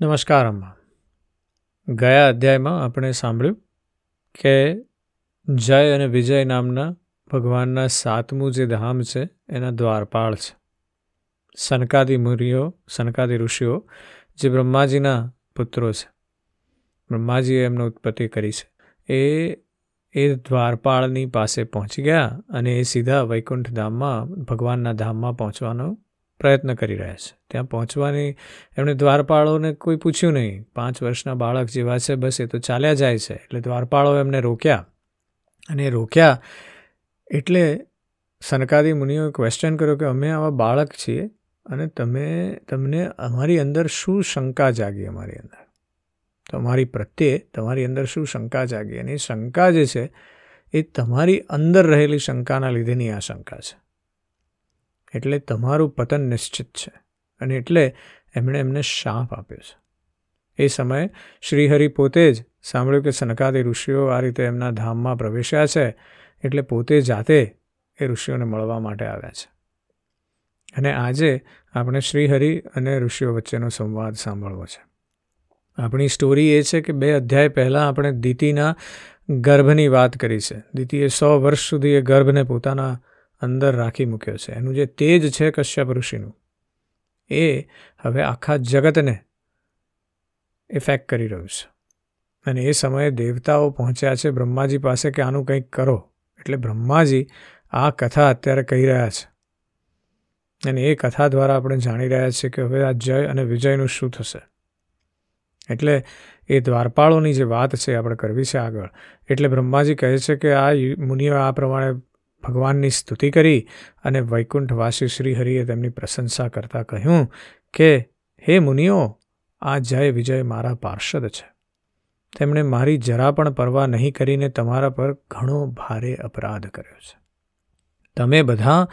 નમસ્કાર, અમ્મા. ગયા અધ્યાયમાં આપણે સાંભળ્યું કે જય અને વિજય નામના ભગવાનના સાતમું જે ધામ છે, એના દ્વારપાળ છે. સનકાદી મુનિઓ, સનકાદી ઋષિઓ જે બ્રહ્માજીના પુત્રો છે, બ્રહ્માજીએ એમનો ઉત્પત્તિ કરી છે, એ એ દ્વારપાળની પાસે પહોંચી ગયા અને એ સીધા વૈકુંઠ ધામમાં ભગવાનના ધામમાં પહોંચવાનો પ્રયત્ન કરી રહ્યા છે. ત્યાં પહોંચવાની એમણે દ્વારપાળોને કોઈ પૂછ્યું નહીં. પાંચ વર્ષના બાળક જેવા છે, બસ એ તો ચાલ્યા જાય છે. એટલે દ્વારપાળો એમને રોક્યા. અને રોક્યા એટલે સનકાદી મુનિઓએ ક્વેશ્ચન કર્યો કે અમે આવા બાળક છીએ અને તમે, તમને અમારી અંદર શું શંકા જાગી અમારી અંદર? તમારી પ્રત્યે તમારી અંદર શું શંકા જાગી? અને એ શંકા જે છે, એ તમારી અંદર રહેલી શંકાના લીધેની આ શંકા છે. એટલે તમારું પતન નિશ્ચિત છે અને એટલે એમણે એમને શાપ આપ્યો છે. એ સમયે શ્રીહરિ પોતે જ સાંભળ્યું કે સનકાદી ઋષિઓ આ રીતે એમના ધામમાં પ્રવેશ્યા છે એટલે પોતે જાતે એ ઋષિઓને મળવા માટે આવ્યા છે. અને આજે આપણે શ્રીહરિ અને ઋષિઓ વચ્ચેનો સંવાદ સાંભળવો છે. આપણી સ્ટોરી એ છે કે બે અધ્યાય પહેલાં આપણે દિતિના ગર્ભની વાત કરી છે. દિતિએ સો વર્ષ સુધી એ ગર્ભને પોતાના અંદર રાખી મૂક્યો છે. એનું જે તેજ છે કશ્યપ ઋષિનું, એ હવે આખા જગતને ઇફેક્ટ કરી રહ્યું છે. અને એ સમયે દેવતાઓ પહોંચ્યા છે બ્રહ્માજી પાસે કે આનું કંઈક કરો. એટલે બ્રહ્માજી આ કથા અત્યારે કહી રહ્યા છે. અને એ કથા દ્વારા આપણે જાણી રહ્યા છીએ કે હવે આ જય અને વિજયનું શું થશે. એટલે એ દ્વારપાળોની જે વાત છે આપણે કરવી છે આગળ. એટલે બ્રહ્માજી કહે છે કે આ મુનિઓ આ પ્રમાણે ભગવાનની સ્તુતિ કરી અને વૈકુંઠવાસી શ્રીહરિએ તેમની પ્રશંસા કરતાં કહ્યું કે, હે મુનિઓ, આ જય વિજય મારા પાર્ષદ છે. તેમણે મારી જરા પણ પરવા નહીં કરીને તમારા પર ઘણો ભારે અપરાધ કર્યો છે. તમે બધા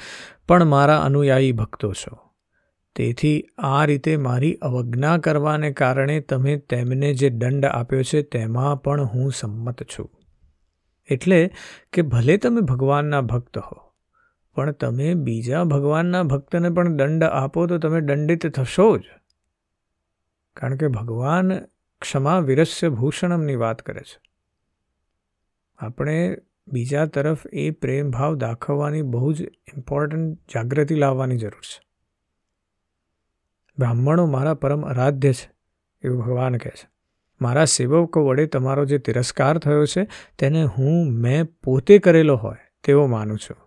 પણ મારા અનુયાયી ભક્તો છો. તેથી આ રીતે મારી અવજ્ઞા કરવાને કારણે તમે તેમને જે દંડ આપ્યો છે તેમાં પણ હું સંમત છું. એટલે કે ભલે તમે ભગવાનના ભક્ત હો, પણ તમે બીજા ભગવાનના ભક્તને પણ દંડ આપો તો તમે દંડિત થશો જ. કારણ કે ભગવાન ક્ષમા વિરસ્ય ભૂષણમની વાત કરે છે. આપણે બીજા તરફ એ પ્રેમ ભાવ દાખવવાની બહુ જ ઇમ્પોર્ટન્ટ જાગૃતિ લાવવાની જરૂર છે. બ્રાહ્મણો મારા પરમ આરાધ્ય છે, એવું ભગવાન કહે છે. મારા સેવકો વડે તમારો જે તિરસ્કાર થયો છે, તેને હું, મેં પોતે કરેલો હોય તેવો માનું છું.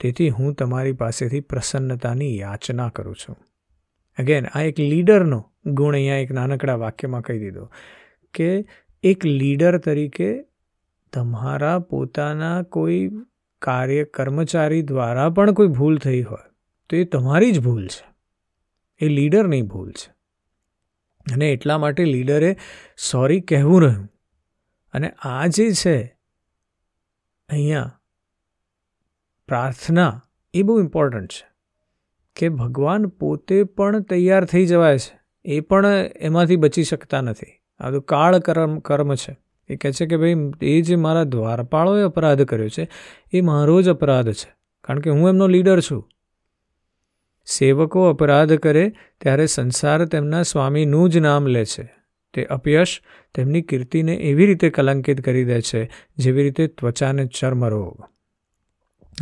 તેથી હું તમારી પાસેથી પ્રસન્નતાની યાચના કરું છું. અગેન આ એક લીડરનો ગુણ અહીંયા એક નાનકડા વાક્યમાં કહી દીધો કે એક લીડર તરીકે તમારા પોતાના કોઈ કાર્ય કર્મચારી દ્વારા પણ કોઈ ભૂલ થઈ હોય, તો એ તમારી જ ભૂલ છે. એ લીડરની ભૂલ છે. અને એટલા માટે લીડરે સોરી કહેવું રહ્યું. અને આ જે છે, અહીંયા પ્રાર્થના એ બહુ ઇમ્પોર્ટન્ટ છે, કે ભગવાન પોતે પણ તૈયાર થઈ જવાય છે, એ પણ એમાંથી બચી શકતા નથી. આ તો કાળ કર્મ કર્મ છે. એ કહે છે કે ભાઈ, એ જે મારા દ્વારપાળોએ અપરાધ કર્યો છે, એ મારો જ અપરાધ છે, કારણ કે હું એમનો લીડર છું. સેવકો અપરાધ કરે ત્યારે સંસાર તેમના સ્વામીનું જ નામ લે છે. તે અપયશ તેમની કીર્તિને એવી રીતે કલંકિત કરી દે છે, જેવી રીતે ત્વચાને ચર્મરોગ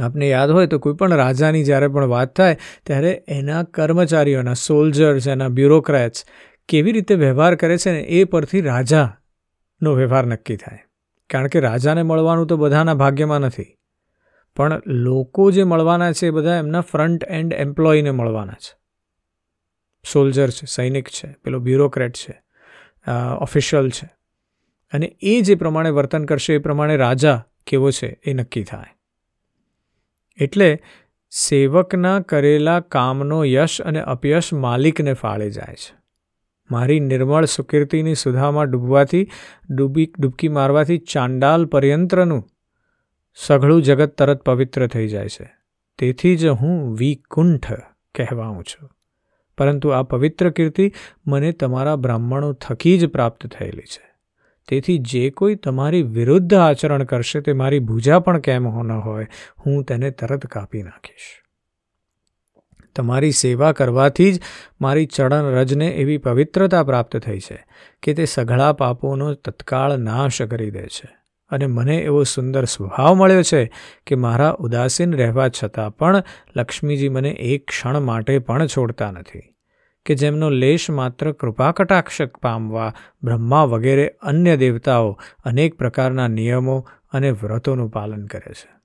આપને યાદ હોય તો કોઈ પણ રાજાની જ્યારે પણ વાત થાય, ત્યારે એના કર્મચારીઓના સોલ્જર્સ એના બ્યુરોક્રેટ્સ કેવી રીતે વ્યવહાર કરે છે ને એ પરથી રાજાનો વ્યવહાર નક્કી થાય. કારણ કે રાજાને મળવાનું તો બધાના ભાગ્યમાં નથી. પણ લોકો જે મળવાના છે એ બધા એમના ફ્રન્ટ એન્ડ એમ્પ્લોયીને મળવાના છે. સોલ્જર છે, સૈનિક છે, પેલો બ્યુરોક્રેટ છે ઓફિશિયલ છે. અને એ જે પ્રમાણે વર્તન કરશે, એ પ્રમાણે રાજા કેવો છે એ નક્કી થાય. એટલે સેવકના કરેલા કામનો યશ અને અપયશ માલિકને ફાળે જાય છે. મારી નિર્મળ સુકીર્તિની સુધામાં ડૂબવાથી, ડૂબી, ડૂબકી મારવાથી ચાંડાલ પર્યંત્રનું સઘળું જગત તરત પવિત્ર થઈ જાય છે. તેથી જ હું વિકુંઠ કહેવાઉં છું. પરંતુ આ પવિત્ર કીર્તિ મને તમારા બ્રાહ્મણો થકી જ પ્રાપ્ત થયેલી છે. તેથી જે કોઈ તમારી વિરુદ્ધ આચરણ કરશે તે મારી ભૂજા પણ કેમ ન હોય, હું તેને તરત કાપી નાખીશ. તમારી સેવા કરવાથી જ મારી ચરણ રજને એવી પવિત્રતા પ્રાપ્ત થઈ છે કે તે સઘળા પાપોનો તત્કાળ નાશ કરી દે છે. અને મને એવો સુંદર સ્વભાવ મળ્યો છે કે મારા ઉદાસીન રહેવા છતાં પણ લક્ષ્મીજી મને એક ક્ષણ માટે પણ છોડતા નથી. કે જેમનો લેશ માત્ર કૃપા કટાક્ષક પામવા, બ્રહ્મા વગેરે અન્ય દેવતાઓ અનેક પ્રકારના નિયમો અને વ્રતોનું પાલન કરે છે.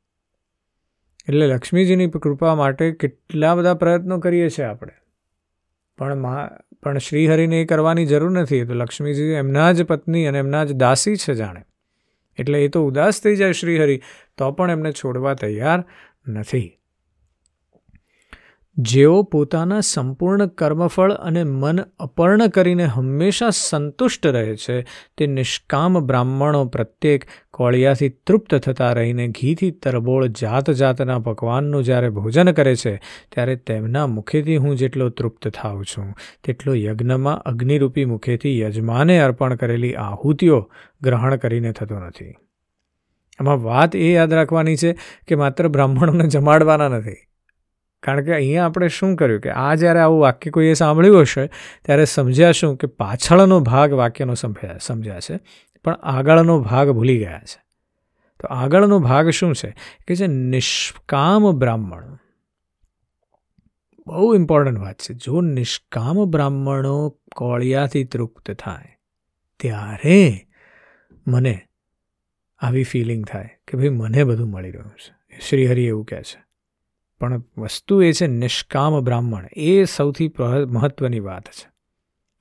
એટલે લક્ષ્મીજીની કૃપા માટે કેટલા બધા પ્રયત્નો કરીએ છીએ આપણે. પણ મા, પણ શ્રીહરિને એ કરવાની જરૂર નથી તો લક્ષ્મીજી એમના જ પત્ની અને એમના જ દાસી છે જાણે. એટલે એ તો ઉદાસ થઈ જાય શ્રીહરિ તો પણ એમને છોડવા તૈયાર નથી. જેઓ પોતાના સંપૂર્ણ કર્મફળ અને મન અપર્ણ કરીને હંમેશા સંતુષ્ટ રહે છે, તે નિષ્કામ બ્રાહ્મણો પ્રત્યેક કોળિયાથી તૃપ્ત થતા રહીને ઘીથી તરબોળ જાત જાતના પકવાનનું જ્યારે ભોજન કરે છે, ત્યારે તેમના મુખેથી હું જેટલો તૃપ્ત થાઉં છું, તેટલો યજ્ઞમાં અગ્નિરૂપી મુખેથી યજમાને અર્પણ કરેલી આહુતિઓ ગ્રહણ કરીને થતો નથી. આમાં વાત એ યાદ રાખવાની છે કે માત્ર બ્રાહ્મણોને જમાડવાના નથી. કારણ કે અહીંયા આપણે શું કર્યું કે આ જ્યારે આવું વાક્ય કોઈએ સાંભળ્યું હશે, ત્યારે સમજ્યા શું કે પાછળનો ભાગ વાક્યનો સમજ્યા સમજ્યા છે, પણ આગળનો ભાગ ભૂલી ગયા છે. તો આગળનો ભાગ શું છે? કે જે નિષ્કામ બ્રાહ્મણ. બહુ ઇમ્પોર્ટન્ટ વાત છે. જો નિષ્કામ બ્રાહ્મણો કોળિયાથી તૃપ્ત થાય, ત્યારે મને આવી ફિલિંગ થાય કે ભાઈ મને બધું મળી રહ્યું છે. શ્રીહરિ એવું કહે છે. પણ વસ્તુ એ છે નિષ્કામ બ્રાહ્મણ. એ સૌથી મહત્ત્વની વાત છે.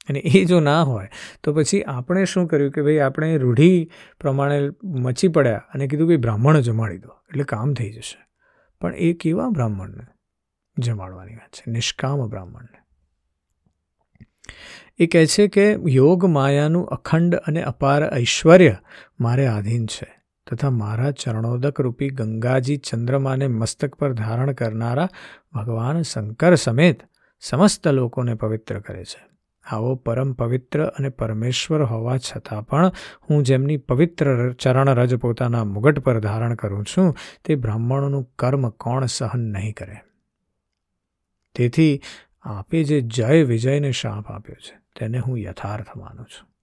અને એ જો ના હોય, તો પછી આપણે શું કર્યું કે ભાઈ આપણે રૂઢી પ્રમાણે મચી પડ્યા અને કીધું કે બ્રાહ્મણ જમાડી દો, એટલે કામ થઈ જશે. પણ એ કેવા બ્રાહ્મણને જમાડવાની વાત છે? નિષ્કામ બ્રાહ્મણને. એ કહે છે કે યોગ માયાનું અખંડ અને અપાર ઐશ્વર્ય મારે આધીન છે. તથા મારા ચરણોદક રૂપી ગંગાજી ચંદ્રમાને મસ્તક પર ધારણ કરનારા ભગવાન શંકર સમેત સમસ્ત લોકોને પવિત્ર કરે છે. આવો પરમ પવિત્ર અને પરમેશ્વર હોવા છતાં પણ હું જેમની પવિત્ર ચરણ રજ પોતાના મુગટ પર ધારણ કરું છું, તે બ્રાહ્મણોનું કર્મ કોણ સહન નહીં કરે? તેથી આપે જે જય વિજયને શાપ આપ્યો છે, તેને હું યથાર્થ માનું છું.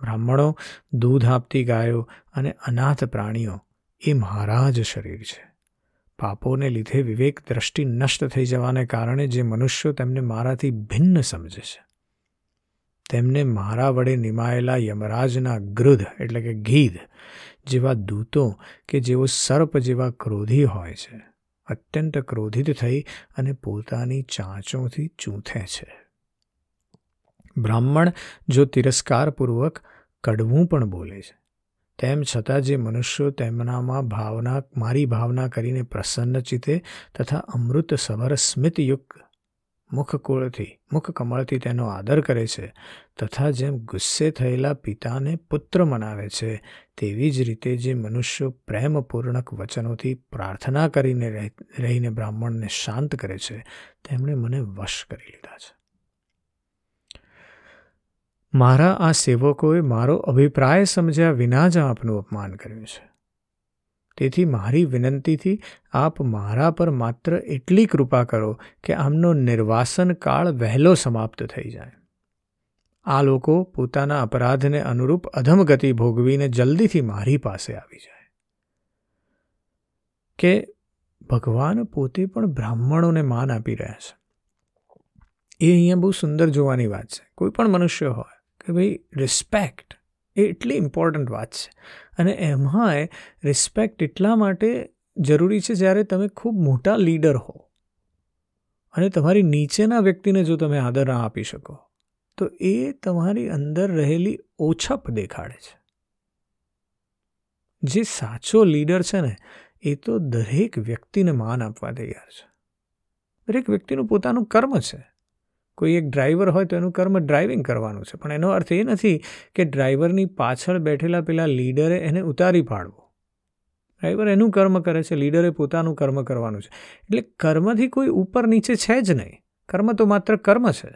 બ્રાહ્મણો દૂધ આપતી ગાયો અને અનાથ પ્રાણીઓ, એ મારા જ શરીર છે. પાપોને લીધે વિવેક દ્રષ્ટિ નષ્ટ થઈ જવાને કારણે જે મનુષ્યો તેમને મારાથી ભિન્ન સમજે છે. તેમને મારા વડે નિમાયેલા યમરાજના ગૃધ, એટલે કે ગીધ, જેવા દૂતો કે જેઓ સર્પ જેવા ક્રોધી હોય છે, અત્યંત ક્રોધિત થઈ અને પોતાની ચાંચોથી ચૂંથે છે. બ્રાહ્મણ જો તિરસ્કારપૂર્વક કડવું પણ બોલે છે. તેમ છતાં જે મનુષ્યો તેમનામાં ભાવના, મારી ભાવના કરીને પ્રસન્ન ચિત્તે તથા અમૃત સભર સ્મિતયુક્ત મુખકુળથી, મુખકમળથી તેનો આદર કરે છે, તથા જેમ ગુસ્સે થયેલા પિતાને પુત્ર મનાવે છે, તેવી જ રીતે જે મનુષ્યો પ્રેમપૂર્ણક વચનોથી પ્રાર્થના કરીને રહીને બ્રાહ્મણને શાંત કરે છે, તેમણે મને વશ કરી લીધા છે. મારા આ સેવકોએ મારો અભિપ્રાય સમજ્યા વિના જ આપનું અપમાન કર્યું છે. તેથી મારી વિનંતીથી આપ મારા પર માત્ર એટલી કૃપા કરો કે આમનો નિર્વાસન કાળ વહેલો સમાપ્ત થઈ જાય. આ લોકો પોતાના અપરાધને અનુરૂપ અધમગતિ ભોગવીને જલ્દીથી મારી પાસે આવી જાય. કે ભગવાન પોતે પણ બ્રાહ્મણોને માન આપી રહ્યા છે. એ અહીંયા બહુ સુંદર જોવાની વાત છે. કોઈ પણ મનુષ્ય હોય કે ભાઈ રિસ્પેક્ટ એ એટલી ઇમ્પોર્ટન્ટ વાત છે. અને એમાંય રિસ્પેક્ટ એટલા માટે જરૂરી છે જ્યારે તમે ખૂબ મોટા લીડર હો. અને તમારી નીચેના વ્યક્તિને જો તમે આદર ના આપી શકો, તો એ તમારી અંદર રહેલી ઓછપ દેખાડે છે. જે સાચો લીડર છે ને, એ તો દરેક વ્યક્તિને માન આપવા તૈયાર છે. દરેક વ્યક્તિનું પોતાનું કર્મ છે. કોઈ એક ડ્રાઈવર હોય તો એનું કર્મ ડ્રાઇવિંગ કરવાનું છે. પણ એનો અર્થ એ નથી કે ડ્રાઈવરની પાછળ બેઠેલા પેલા લીડરે એને ઉતારી પાડવો. ડ્રાઈવર એનું કર્મ કરે છે, લીડરે પોતાનું કર્મ કરવાનું છે. એટલે કર્મથી કોઈ ઉપર નીચે છે જ નહીં. કર્મ તો માત્ર કર્મ છે.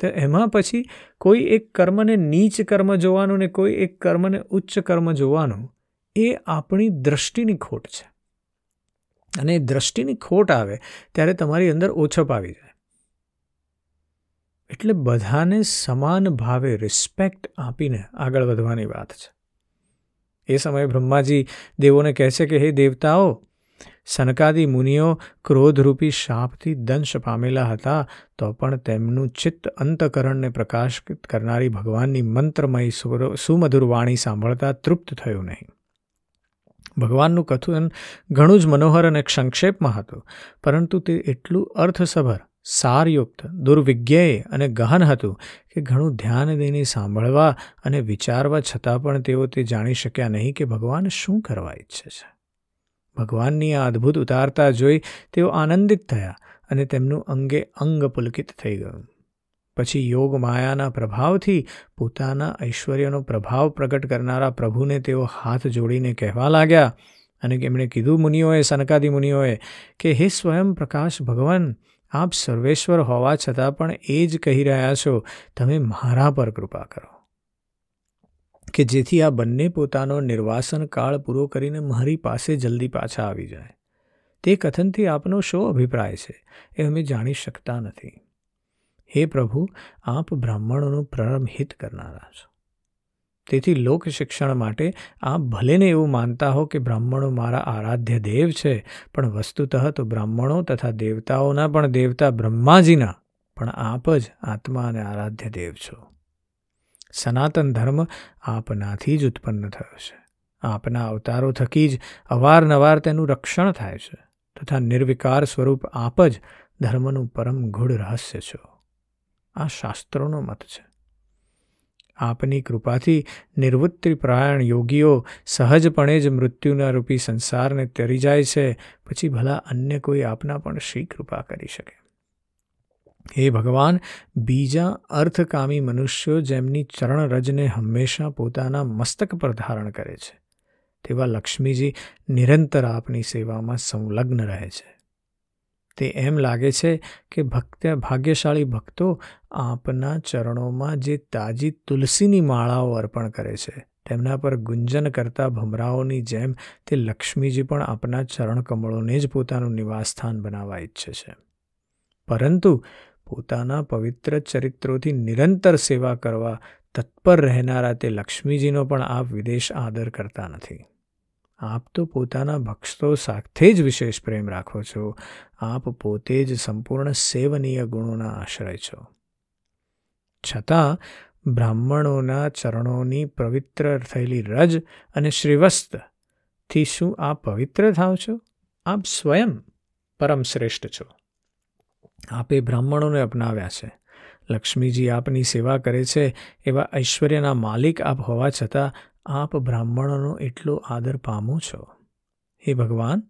તો એમાં પછી કોઈ એક કર્મને નીચ કર્મ જોવાનું ને કોઈ એક કર્મને ઉચ્ચ કર્મ જોવાનું એ આપણી દ્રષ્ટિની ખોટ છે. અને એ દ્રષ્ટિની ખોટ આવે ત્યારે તમારી અંદર ઓછપ આવી જાય. એટલે બધાને સમાન ભાવે રિસ્પેક્ટ આપીને આગળ વધવાની વાત છે. એ સમયે બ્રહ્માજી દેવોને કહે છે કે, હે દેવતાઓ, સનકાદી મુનિઓ ક્રોધરૂપી શાપથી દંશ પામેલા હતા, તો પણ તેમનું ચિત્ત અંતકરણને પ્રકાશિત કરનારી ભગવાનની મંત્રમય સુમધુર વાણી સાંભળતા તૃપ્ત થયું નહીં. ભગવાનનું કથન ઘણું જ મનોહર અને સંક્ષેપમાં હતું, પરંતુ તે એટલું અર્થસભર સારયુક્ત, દુર્વિજ્ઞેય અને ગહન હતું કે ઘણું ધ્યાન દઈને સાંભળવા અને વિચારવા છતાં પણ તેઓ તે જાણી શક્યા નહીં કે ભગવાન શું કરવા ઈચ્છે છે. ભગવાનની આ અદ્ભુત ઉતારતા જોઈ તેઓ આનંદિત થયા અને તેમનું અંગે અંગ પુલકિત થઈ ગયું. પછી યોગ માયાના પ્રભાવથી પોતાના ઐશ્વર્યનો પ્રભાવ પ્રગટ કરનારા પ્રભુને તેઓ હાથ જોડીને કહેવા લાગ્યા અને એમણે કીધું મુનિઓએ, સનકાદી મુનિઓએ કે, હે સ્વયં પ્રકાશ ભગવાન આપ સર્વેશ્વર હોવા છતાં પણ એ જ કહી રહ્યા છો, તમે મારા પર કૃપા કરો. કે જેથી આ બંને પોતાનો નિર્વાસન કાળ પૂરો કરીને મારી પાસે જલ્દી પાછા આવી જાય. તે કથનથી આપનો શો અભિપ્રાય છે, એ અમે જાણી શકતા નથી. હે પ્રભુ, આપ બ્રાહ્મણોનું પ્રારંભ હિત કરનારા છો. તેથી લોક શિક્ષણ માટે આપ ભલેને એવું માનતા હો કે બ્રાહ્મણો મારા આરાધ્ય દેવ છે, પણ વસ્તુતઃ તો બ્રાહ્મણો તથા દેવતાઓના પણ દેવતા બ્રહ્માજીના, પણ આપ જ આત્મા અને આરાધ્ય દેવ છો. સનાતન ધર્મ આપનાથી જ ઉત્પન્ન થયો છે. આપના અવતારો થકી જ અવારનવાર તેનું રક્ષણ થાય છે તથા નિર્વિકાર સ્વરૂપ આપ જ ધર્મનું પરમ ગૂઢ રહસ્ય છો. આ શાસ્ત્રોનો મત છે. આપની કૃપાથી નિર્વૃત્તિપ્રાયણ યોગીઓ સહજપણે જ મૃત્યુના રૂપી સંસારને તરી જાય છે. પછી ભલા અન્ય કોઈ આપના પણ શ્રી કૃપા કરી શકે. હે ભગવાન, બીજા અર્થકામી મનુષ્યો જેમની ચરણરજને હંમેશા પોતાના મસ્તક પર ધારણ કરે છે, તેવા લક્ષ્મીજી નિરંતર આપની સેવામાં સંલગ્ન રહે છે. તે એમ લાગે છે કે ભક્ત, ભાગ્યશાળી ભક્તો આપના ચરણોમાં જે તાજી તુલસીની માળાઓ અર્પણ કરે છે, તેમના પર ગુંજન કરતા ભમરાઓની જેમ તે લક્ષ્મીજી પણ આપના ચરણ કમળોને જ પોતાનું નિવાસસ્થાન બનાવવા ઈચ્છે છે. પરંતુ પોતાના પવિત્ર ચરિત્રોથી નિરંતર સેવા કરવા તત્પર રહેનારા તે લક્ષ્મીજીનો પણ આપ વિદેશ આદર કરતા નથી. આપ તો પોતાના ભક્તો સાથે જ વિશેષ પ્રેમ રાખો છો. આપ પોતે જ સંપૂર્ણ સેવનીય ગુણોના આશ્રય છો. છતાં, બ્રાહ્મણોના ચરણોની પવિત્ર થયેલી રજ અને શ્રીવસ્તથી શું આપ પવિત્ર થાવ છો? આપ સ્વયં પરમ શ્રેષ્ઠ છો. આપે બ્રાહ્મણોને અપનાવ્યા છે. લક્ષ્મીજી આપની સેવા કરે છે એવા ઐશ્વર્યના માલિક આપ હોવા છતાં આપ બ્રાહ્મણોનો એટલો આદર પામો છો. હે ભગવાન,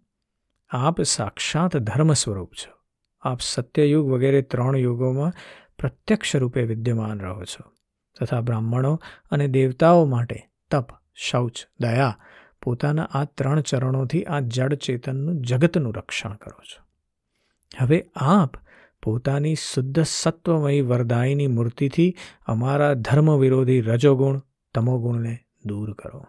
આપ સાક્ષાત ધર્મ સ્વરૂપ છો. આપ સત્યયુગ વગેરે ત્રણ યુગોમાં પ્રત્યક્ષ રૂપે વિદ્યમાન રહો છો. તથા બ્રાહ્મણો અને દેવતાઓ માટે તપ, શૌચ, દયા પોતાના આ ત્રણ ચરણોથી આ જડ ચેતનનું જગતનું રક્ષણ કરો છો. હવે આપ પોતાની શુદ્ધ સત્વમયી વરદાયીની મૂર્તિથી અમારા ધર્મ વિરોધી રજોગુણ, તમોગુણને દૂર કરો.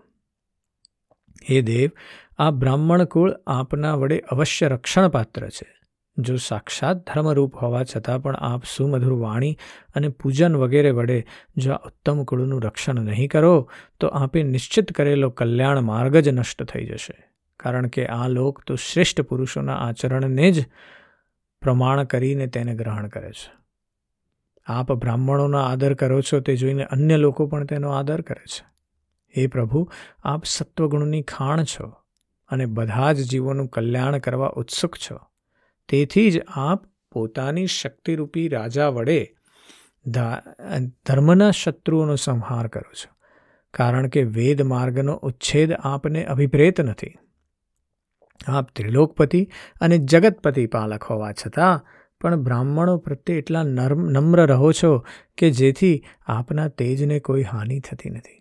હે દેવ, આ બ્રાહ્મણ કુળ આપના વડે અવશ્ય રક્ષણપાત્ર છે. જો સાક્ષાત ધર્મરૂપ હોવા છતાં પણ આપ સુમધુર વાણી અને પૂજન વગેરે વડે જો આ ઉત્તમ કુળનું રક્ષણ નહીં કરો, તો આપે નિશ્ચિત કરેલો કલ્યાણ માર્ગ જ નષ્ટ થઈ જશે. કારણ કે આ લોક તો શ્રેષ્ઠ પુરુષોના આચરણને જ પ્રમાણ કરીને તેને ગ્રહણ કરે છે. આપ બ્રાહ્મણોનો આદર કરો છો તે જોઈને અન્ય લોકો પણ તેનો આદર કરે છે. હે પ્રભુ, આપ સત્વગુણની ખાણ છો અને બધા જ જીવોનું કલ્યાણ કરવા ઉત્સુક છો. તેથી જ આપ પોતાની શક્તિરૂપી રાજા વડે ધર્મના શત્રુઓનો સંહાર કરો છો, કારણ કે વેદ માર્ગનો ઉચ્છેદ આપને અભિપ્રેત નથી. આપ ત્રિલોકપતિ અને જગતપતિ પાલક હોવા છતાં પણ બ્રાહ્મણો પ્રત્યે એટલા નમ્ર રહો છો કે જેથી આપના તેજને કોઈ હાનિ થતી નથી.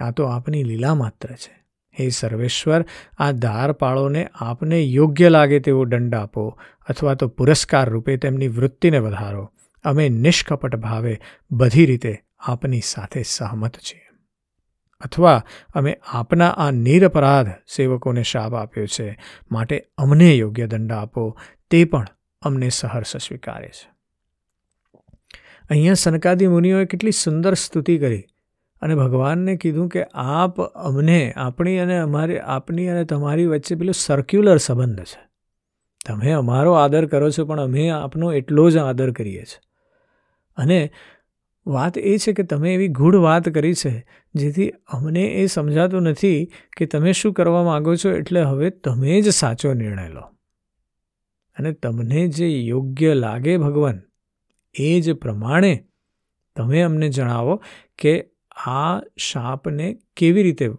આ તો આપની લીલા માત્ર છે. હે સર્વેશ્વર, આ ધારપાળોને આપને યોગ્ય લાગે તેવો દંડ આપો, અથવા તો પુરસ્કાર રૂપે તેમની વૃત્તિને વધારો. અમે નિષ્કપટ ભાવે બધી રીતે આપની સાથે સહમત છીએ. અથવા અમે આપના આ નિરપરાધ સેવકોને શાપ આપ્યો છે, માટે અમને યોગ્ય દંડ આપો, તે પણ અમને સહર્ષ સ્વીકારે છે. અહીંયા સનકાદી મુનિઓએ કેટલી સુંદર સ્તુતિ કરી. અને ભગવાનને કીધું કે આપ અમને, આપણી અને અમારી, આપની અને તમારી વચ્ચે પેલો સર્ક્યુલર સંબંધ છે. તમે અમારો આદર કરો છો, પણ અમે આપનો એટલો જ આદર કરીએ છીએ. અને વાત એ છે કે તમે એવી ગૂઢ વાત કરી છે, જેથી અમને એ સમજાતું નથી કે તમે શું કરવા માગો છો, એટલે હવે તમે જ સાચો નિર્ણય લો. અને તમને જે યોગ્ય લાગે ભગવાન, એ જ પ્રમાણે તમે અમને જણાવો કે આ શાપને કેવી રીતે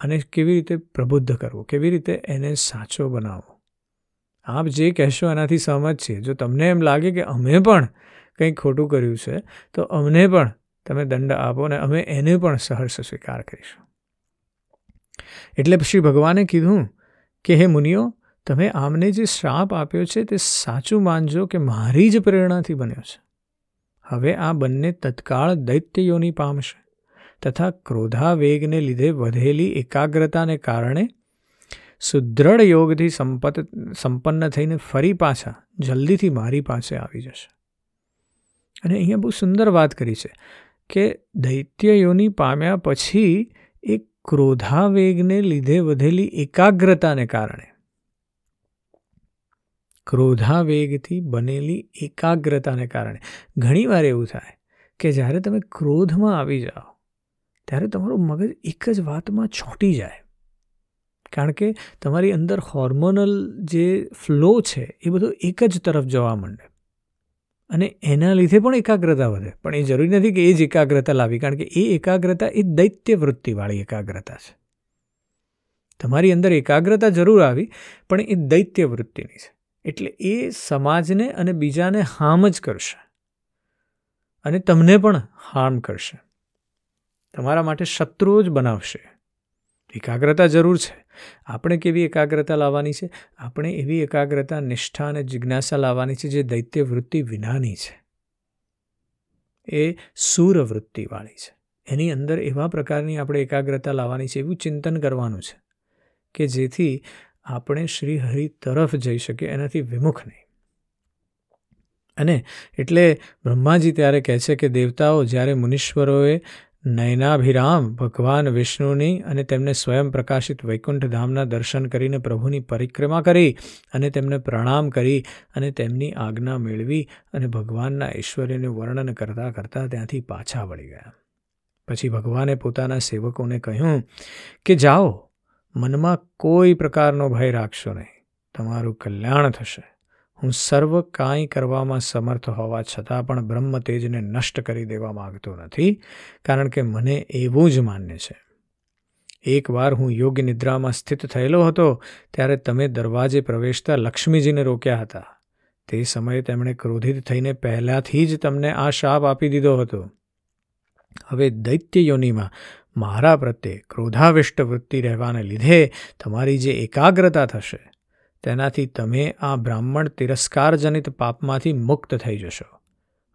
અને કેવી રીતે પ્રબુદ્ધ કરવો? કેવી રીતે એને સાચો બનાવવો? આપ જે કહેશો એનાથી સહમત છીએ. જો તમને એમ લાગે કે અમે પણ કંઈક ખોટું કર્યું છે, તો અમને પણ તમે દંડ આપો ને અમે એને પણ સહર્ષ સ્વીકાર કરીશું. એટલે શ્રી ભગવાને કીધું કે, હે મુનિઓ, તમે આમને જે શ્રાપ આપ્યો છે તે સાચું માનજો કે મારી જ પ્રેરણાથી બન્યો છે. હવે આ બંને તત્કાળ દૈત્યયોની પામશે. તથા ક્રોધાવેગને લીધે વધેલી એકાગ્રતાને કારણે સુદૃઢ યોગથી સંપત, સંપન્ન થઈને ફરી પાછા, જલ્દીથી મારી પાસે આવી જશે. અને અહીંયા બહુ સુંદર વાત કરી છે કે દૈત્યયોની પામ્યા પછી એ ક્રોધાવેગને લીધે વધેલી એકાગ્રતાને કારણે. ક્રોધાવેગથી બનેલી એકાગ્રતાને કારણે. ઘણીવાર એવું થાય કે જ્યારે તમે ક્રોધમાં આવી જાઓ ત્યારે તમારું મગજ એક જ વાતમાં ચોંટી જાય. કારણ કે તમારી અંદર હોર્મોનલ જે ફ્લો છે એ બધો એક જ તરફ જવા માંડે. અને એના લીધે પણ એકાગ્રતા વધે. પણ એ જરૂરી નથી કે એ જ એકાગ્રતા લાવી. કારણ કે એ એકાગ્રતા એ દૈત્ય વૃત્તિવાળી એકાગ્રતા છે. તમારી અંદર એકાગ્રતા જરૂર આવી, પણ એ દૈત્ય વૃત્તિની છે. એટલે એ સમાજને અને બીજાને હાર્મ જ કરશે. અને તમને પણ હાર્મ કરશે. તમારા માટે શત્રુઓ જ બનાવશે. એકાગ્રતા જરૂર છે. આપણે કેવી એકાગ્રતા લાવવાની છે? આપણે એવી એકાગ્રતા, નિષ્ઠા અને જિજ્ઞાસા લાવવાની છે જે દૈત્ય વૃત્તિ વિનાની છે. એ સૂર વૃત્તિવાળી છે. એની અંદર એવા પ્રકારની આપણે એકાગ્રતા લાવવાની છે એવું ચિંતન કરવાનું છે કે જેથી આપણે શ્રી હરિ તરફ જઈ શકીએ, એનાથી વિમુખ નહીં. અને એટલે બ્રહ્માજી ત્યારે કહે છે કે દેવતાઓ જ્યારે મુનીશ્વરોએ નયનાભિરામ ભગવાન વિષ્ણુની અને તેમને સ્વયં પ્રકાશિત વૈકુંઠ ધામના દર્શન કરીને પ્રભુની પરિક્રમા કરી અને તેમને પ્રણામ કરી અને તેમની આજ્ઞા મેળવી અને ભગવાનના ઐશ્વર્યનું વર્ણન કરતાં કરતાં ત્યાંથી પાછા વળી ગયા. પછી ભગવાને પોતાના સેવકોને કહ્યું કે, જાઓ, મનમાં કોઈ પ્રકારનો ભય રાખશો નહીં. તમારું કલ્યાણ થશે. હું સર્વ કાંઈ કરવામાં સમર્થ હોવા છતાં પણ બ્રહ્મ તેજને નષ્ટ કરી દેવા માગતો નથી, કારણ કે મને એવું જ માન્ય છે. એકવાર હું યોગ નિદ્રામાં સ્થિત થયેલો હતો, ત્યારે તમે દરવાજે પ્રવેશતા લક્ષ્મીજીને રોક્યા હતા. તે સમયે તેમણે ક્રોધિત થઈને પહેલાંથી જ તમને આ શાપ આપી દીધો હતો. હવે દૈત્ય યોનિમાં મારા પ્રત્યે ક્રોધાવિષ્ટ વૃત્તિ રહેવાને લીધે તમારી જે એકાગ્રતા થશે તેનાથી તમે આ બ્રાહ્મણ તિરસ્કારજનિત પાપમાંથી મુક્ત થઈ જશો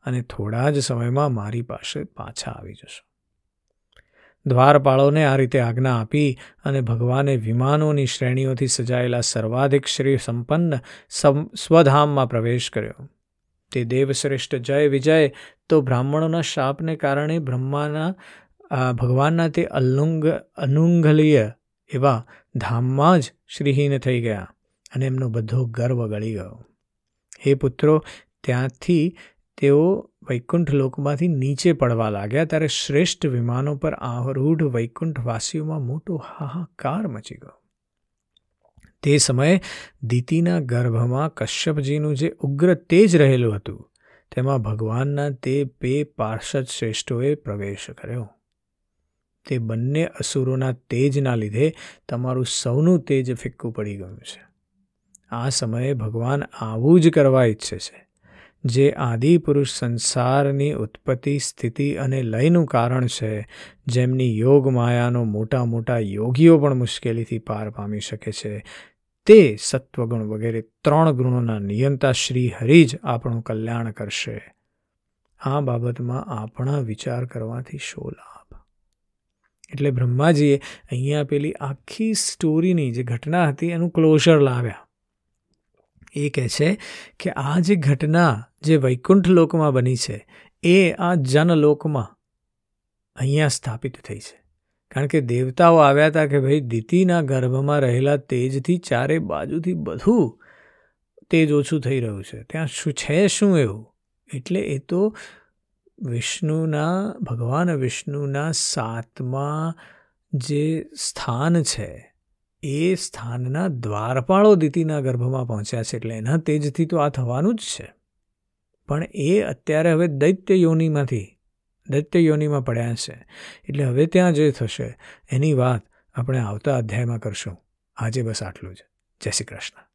અને થોડા જ સમયમાં મારી પાસે પાછા આવી જશો. દ્વારપાળોને આ રીતે આજ્ઞા આપી અને ભગવાને વિમાનોની શ્રેણીઓથી સજાયેલા સર્વાધિક શ્રી સંપન્ન સ્વધામમાં પ્રવેશ કર્યો. તે દેવશ્રેષ્ઠ જય વિજય તો બ્રાહ્મણોના શાપને કારણે બ્રહ્માના ભગવાનના તે અલ્લુંગ અનુંગલીય એવા ધામમાં જ શ્રીહીન થઈ ગયા. અને એમનો બધો ગર્વ ગળી ગયો. હે પુત્રો, ત્યાંથી તેઓ વૈકુંઠ લોકમાંથી નીચે પડવા લાગ્યા ત્યારે શ્રેષ્ઠ વિમાનો પર આરૂઢ વૈકુંઠવાસીઓમાં મોટો હાહાકાર મચી ગયો. તે સમયે દીતીના ગર્ભમાં કશ્યપજીનું જે ઉગ્ર તેજ રહેલું હતું, તેમાં ભગવાનના તે બે પાર્ષદ શ્રેષ્ઠોએ પ્રવેશ કર્યો. તે બંને અસુરોના તેજના લીધે તમારું સૌનું તેજ ફિક્કું પડી ગયું છે. આ સમયે ભગવાન આવું જ કરવા ઈચ્છે છે. જે આદિપુરુષ સંસારની ઉત્પત્તિ, સ્થિતિ અને લયનું કારણ છે, જેમની યોગ માયાનો મોટા મોટા યોગીઓ પણ મુશ્કેલીથી પાર પામી શકે છે, તે સત્વગુણ વગેરે ત્રણ ગુણોના નિયંતા શ્રી હરિ જ આપણું કલ્યાણ કરશે. આ બાબતમાં આપણા વિચાર કરવાથી શો લાભ? એટલે બ્રહ્માજીએ અહીંયા પેલી આખી સ્ટોરીની જે ઘટના હતી, એનું ક્લોઝર લાવ્યા. એ કહે છે કે આ જે ઘટના જે વૈકુંઠ લોકમાં બની છે, એ આ જનલોકમાં અહીંયા સ્થાપિત થઈ છે. કારણ કે દેવતાઓ આવ્યા હતા કે ભાઈ દિતિના ગર્ભમાં રહેલા તેજથી ચારે બાજુથી બધું તેજ ઓછું થઈ રહ્યું છે. ત્યાં શું છે શું એવું? એટલે એ તો વિષ્ણુના, ભગવાન વિષ્ણુના સાતમા જે સ્થાન છે એ સ્થાનના દ્વારપાળો દિતિના ગર્ભમાં પહોંચ્યા છે એટલે એના તેજથી તો આ થવાનું જ છે. પણ એ અત્યારે હવે દૈત્ય યોનિમાંથી, દૈત્ય યોનિમાં પડ્યા છે. એટલે હવે ત્યાં જે થશે, એની વાત આપણે આવતા અધ્યાયમાં કરશું. આજે બસ આટલું જ. જય શ્રી કૃષ્ણ.